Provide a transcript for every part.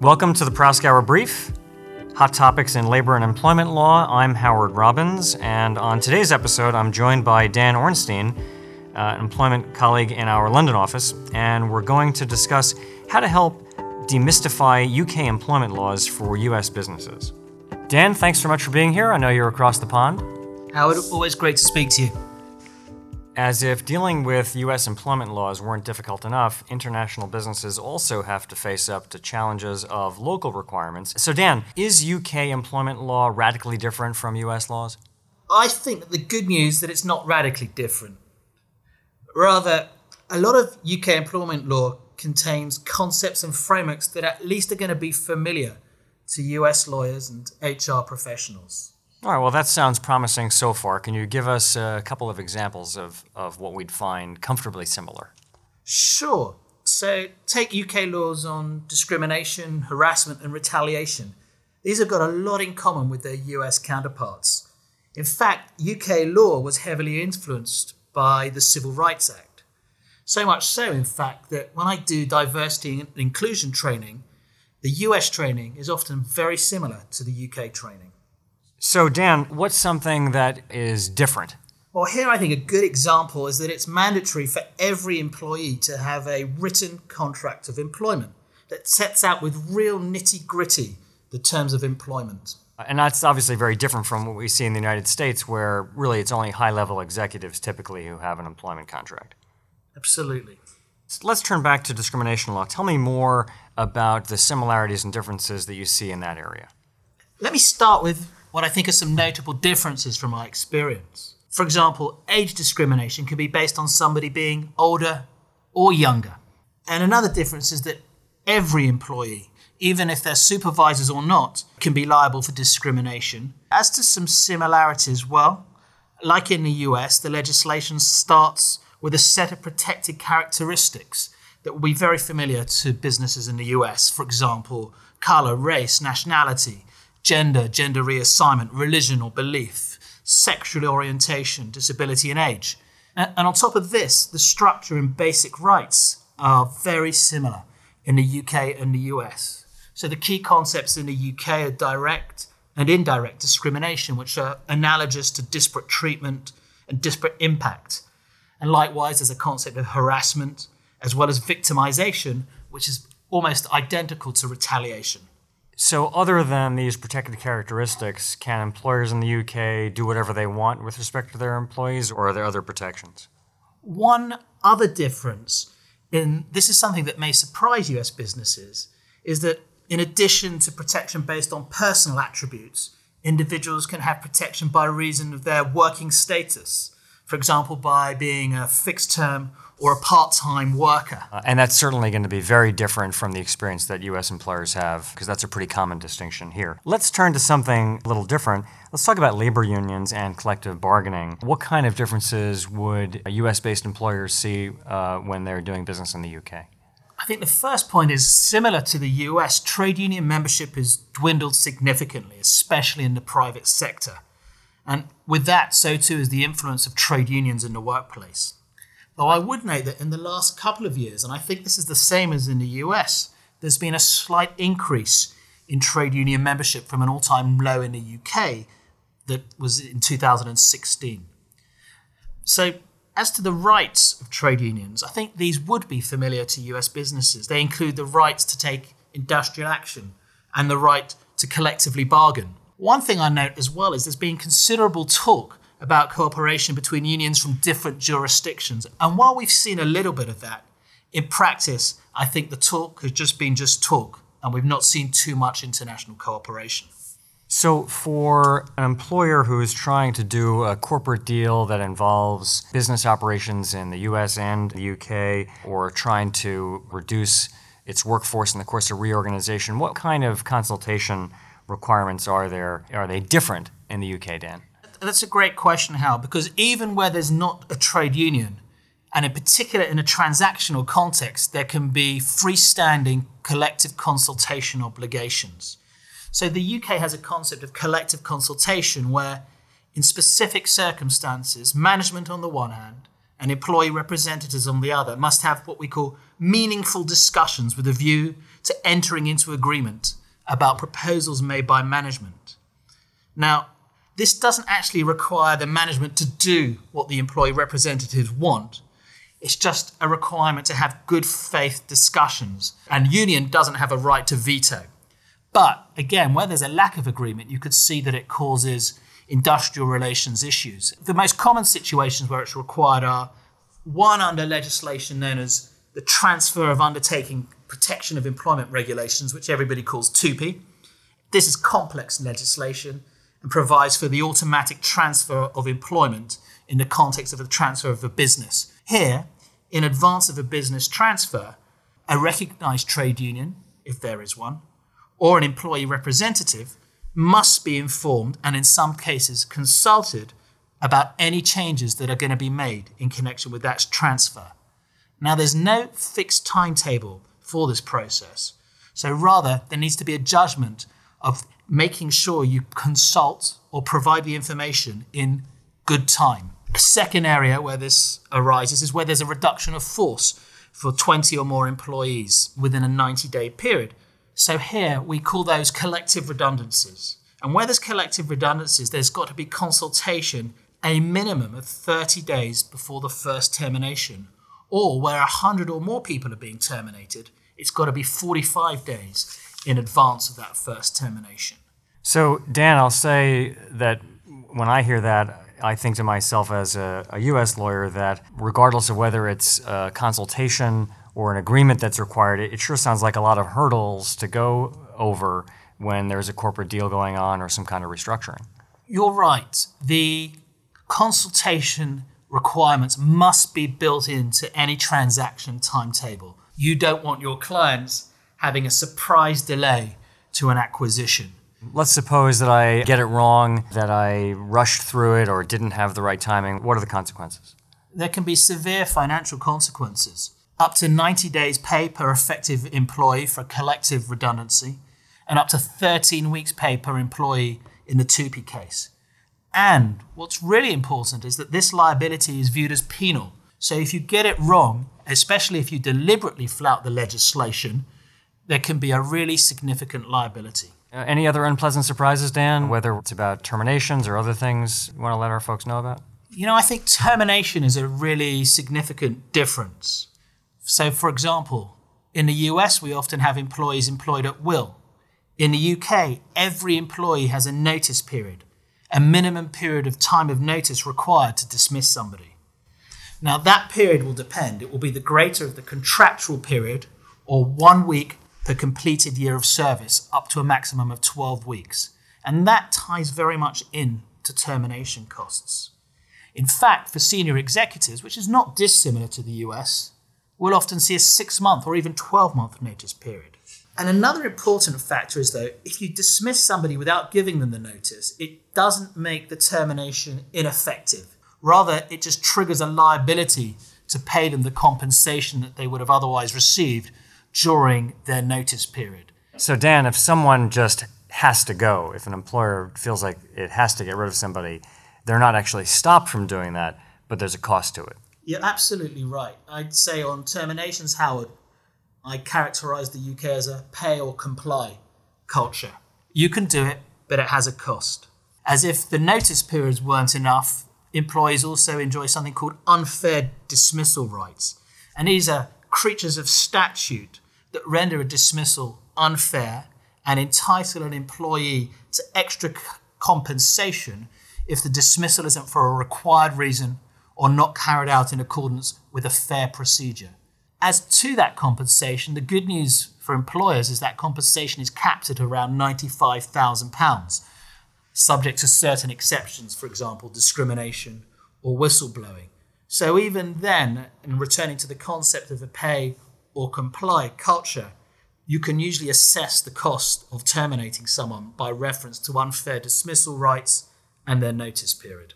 Welcome to the Proskauer Brief, hot topics in labor and employment law. I'm Howard Robbins, and on today's episode, I'm joined by Dan Ornstein, uh, an employment colleague in our London office, and we're going to discuss how to help demystify UK employment laws for US businesses. Dan, thanks so much for being here. I know you're across the pond. Howard, always great to speak to you. As if dealing with U.S. employment laws weren't difficult enough, international businesses also have to face up to challenges of local requirements. So, Dan, is UK employment law radically different from U.S. laws? I think that the good news is that it's not radically different. Rather, a lot of UK employment law contains concepts and frameworks that at least are going to be familiar to US lawyers and HR professionals. All right, well, that sounds promising so far. Can you give us a couple of examples of, of what we'd find comfortably similar? Sure. So, take UK laws on discrimination, harassment, and retaliation. These have got a lot in common with their US counterparts. In fact, UK law was heavily influenced by the Civil Rights Act. So much so, in fact, that when I do diversity and inclusion training, the US training is often very similar to the UK training. So, Dan, what's something that is different? Well, here I think a good example is that it's mandatory for every employee to have a written contract of employment that sets out with real nitty gritty the terms of employment. And that's obviously very different from what we see in the United States, where really it's only high level executives typically who have an employment contract. Absolutely. So let's turn back to discrimination law. Tell me more about the similarities and differences that you see in that area. Let me start with what I think are some notable differences from my experience. For example, age discrimination can be based on somebody being older or younger. And another difference is that every employee, even if they're supervisors or not, can be liable for discrimination. As to some similarities, well, like in the US, the legislation starts with a set of protected characteristics that will be very familiar to businesses in the US. For example, color, race, nationality, gender, gender reassignment, religion or belief, sexual orientation, disability, and age. And, on top of this, the structure and basic rights are very similar in the UK and the US. So the key concepts in the UK are direct and indirect discrimination, which are analogous to disparate treatment and disparate impact. And likewise, there's a concept of harassment as well as victimization, which is almost identical to retaliation. So, other than these protected characteristics, can employers in the UK do whatever they want with respect to their employees, or are there other protections? One other difference, in this is something that may surprise US businesses, is that in addition to protection based on personal attributes, individuals can have protection by reason of their working status. For example, by being a fixed term or a part time worker. Uh, and that's certainly going to be very different from the experience that U.S. employers have, because that's a pretty common distinction here. Let's turn to something a little different. Let's talk about labor unions and collective bargaining. What kind of differences would U.S. based employers see uh, when they're doing business in the UK? I think the first point is similar to the US, trade union membership has dwindled significantly, especially in the private sector. And with that, so too is the influence of trade unions in the workplace. Though I would note that in the last couple of years, and I think this is the same as in the US, there's been a slight increase in trade union membership from an all time low in the UK that was in 2016. So, as to the rights of trade unions, I think these would be familiar to US businesses. They include the rights to take industrial action and the right to collectively bargain. One thing I note as well is there's been considerable talk about cooperation between unions from different jurisdictions. And while we've seen a little bit of that, in practice, I think the talk has just been just talk, and we've not seen too much international cooperation. So, for an employer who is trying to do a corporate deal that involves business operations in the US and the UK, or trying to reduce its workforce in the course of reorganization, what kind of consultation requirements are there? Are they different in the UK, Dan? That's a great question, Hal, because even where there's not a trade union, and in particular in a transactional context, there can be freestanding collective consultation obligations. So the UK has a concept of collective consultation where, in specific circumstances, management on the one hand and employee representatives on the other must have what we call meaningful discussions with a view to entering into agreement about proposals made by management. Now, this doesn't actually require the management to do what the employee representatives want. It's just a requirement to have good faith discussions, and union doesn't have a right to veto. But again, where there's a lack of agreement, you could see that it causes industrial relations issues. The most common situations where it's required are one under legislation known as the Transfer of Undertaking Protection of Employment Regulations, which everybody calls TUPE. This is complex legislation and provides for the automatic transfer of employment in the context of the transfer of a business. Here, in advance of a business transfer, a recognized trade union, if there is one, or an employee representative must be informed and, in some cases, consulted about any changes that are going to be made in connection with that transfer. Now, there's no fixed timetable for this process, so rather, there needs to be a judgment of making sure you consult or provide the information in good time. A second area where this arises is where there's a reduction of force for 20 or more employees within a 90 day period. So here we call those collective redundancies. And where there's collective redundancies, there's got to be consultation a minimum of 30 days before the first termination. Or where 100 or more people are being terminated, it's got to be 45 days in advance of that first termination. So, Dan, I'll say that when I hear that, I think to myself as a, a U.S. lawyer that regardless of whether it's a consultation or an agreement that's required, it, it sure sounds like a lot of hurdles to go over when there's a corporate deal going on or some kind of restructuring. You're right. The consultation requirements must be built into any transaction timetable. You don't want your clients having a surprise delay to an acquisition. Let's suppose that I get it wrong, that I rushed through it or didn't have the right timing. What are the consequences? There can be severe financial consequences. Up to 90 days pay per effective employee for collective redundancy, and up to 13 weeks pay per employee in the TUPE case. And what's really important is that this liability is viewed as penal. So if you get it wrong, especially if you deliberately flout the legislation, there can be a really significant liability. Uh, any other unpleasant surprises, Dan? Whether it's about terminations or other things you want to let our folks know about? You know, I think termination is a really significant difference. So, for example, in the US, we often have employees employed at will. In the UK, every employee has a notice period, a minimum period of time of notice required to dismiss somebody. Now, that period will depend. It will be the greater of the contractual period or one week per completed year of service up to a maximum of 12 weeks. And that ties very much in to termination costs. In fact, for senior executives, which is not dissimilar to the US, we'll often see a six month or even 12 month notice period. And another important factor is, though, if you dismiss somebody without giving them the notice, it doesn't make the termination ineffective. Rather, it just triggers a liability to pay them the compensation that they would have otherwise received during their notice period. So, Dan, if someone just has to go, if an employer feels like it has to get rid of somebody, they're not actually stopped from doing that, but there's a cost to it. You're absolutely right. I'd say on terminations, Howard, I characterize the UK as a pay or comply culture. You can do it, but it has a cost. As if the notice periods weren't enough, employees also enjoy something called unfair dismissal rights. And these are creatures of statute that render a dismissal unfair and entitle an employee to extra compensation if the dismissal isn't for a required reason or not carried out in accordance with a fair procedure. As to that compensation, the good news for employers is that compensation is capped at around £95,000, subject to certain exceptions, for example, discrimination or whistleblowing. So even then, in returning to the concept of a pay or comply culture, you can usually assess the cost of terminating someone by reference to unfair dismissal rights and their notice period.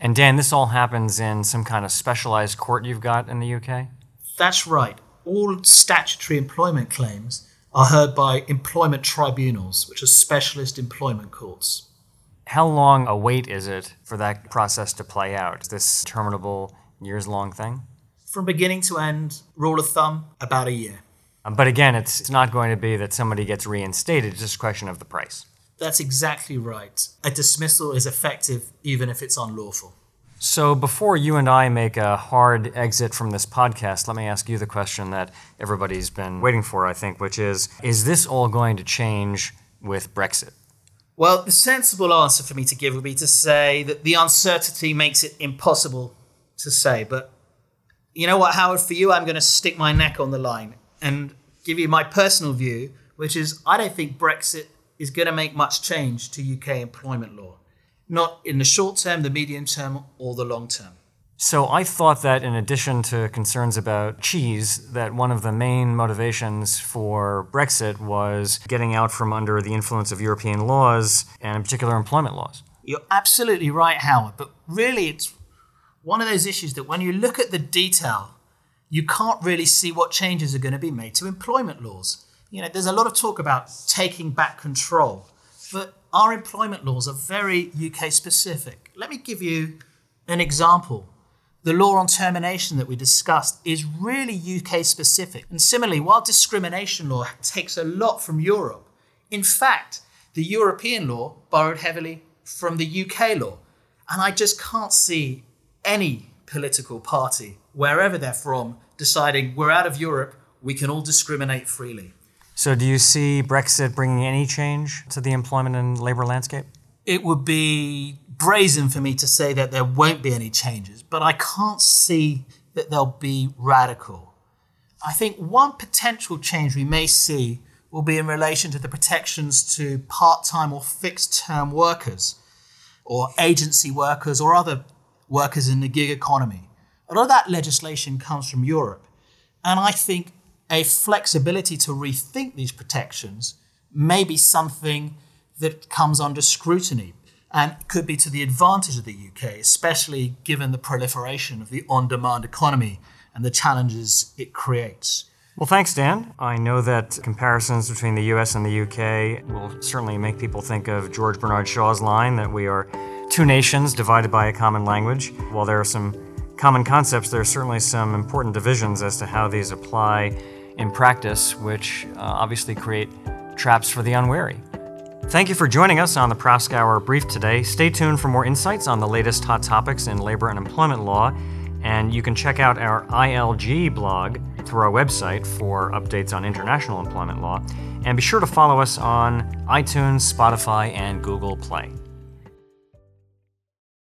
And Dan, this all happens in some kind of specialized court you've got in the UK? That's right. All statutory employment claims are heard by employment tribunals, which are specialist employment courts. How long a wait is it for that process to play out? Is this terminable years long thing? From beginning to end, rule of thumb, about a year. Um, but again, it's, it's not going to be that somebody gets reinstated, it's just a question of the price. That's exactly right. A dismissal is effective even if it's unlawful. So, before you and I make a hard exit from this podcast, let me ask you the question that everybody's been waiting for, I think, which is Is this all going to change with Brexit? Well, the sensible answer for me to give would be to say that the uncertainty makes it impossible to say. But you know what, Howard, for you, I'm going to stick my neck on the line and give you my personal view, which is I don't think Brexit is going to make much change to UK employment law, not in the short term, the medium term, or the long term. So I thought that in addition to concerns about cheese, that one of the main motivations for Brexit was getting out from under the influence of European laws and in particular employment laws. You're absolutely right, Howard, but really it's one of those issues that when you look at the detail, you can't really see what changes are going to be made to employment laws. You know, there's a lot of talk about taking back control, but our employment laws are very UK specific. Let me give you an example. The law on termination that we discussed is really UK specific. And similarly, while discrimination law takes a lot from Europe, in fact, the European law borrowed heavily from the UK law. And I just can't see any political party, wherever they're from, deciding we're out of Europe, we can all discriminate freely. So, do you see Brexit bringing any change to the employment and labor landscape? It would be brazen for me to say that there won't be any changes, but I can't see that they'll be radical. I think one potential change we may see will be in relation to the protections to part time or fixed term workers, or agency workers, or other workers in the gig economy. A lot of that legislation comes from Europe. And I think a flexibility to rethink these protections may be something that comes under scrutiny and could be to the advantage of the UK, especially given the proliferation of the on demand economy and the challenges it creates. Well, thanks, Dan. I know that comparisons between the US and the UK will certainly make people think of George Bernard Shaw's line that we are two nations divided by a common language. While there are some common concepts, there are certainly some important divisions as to how these apply in practice, which uh, obviously create traps for the unwary. Thank you for joining us on the Proskauer Brief today. Stay tuned for more insights on the latest hot topics in labor and employment law, and you can check out our ILG blog through our website for updates on international employment law. And be sure to follow us on iTunes, Spotify, and Google Play.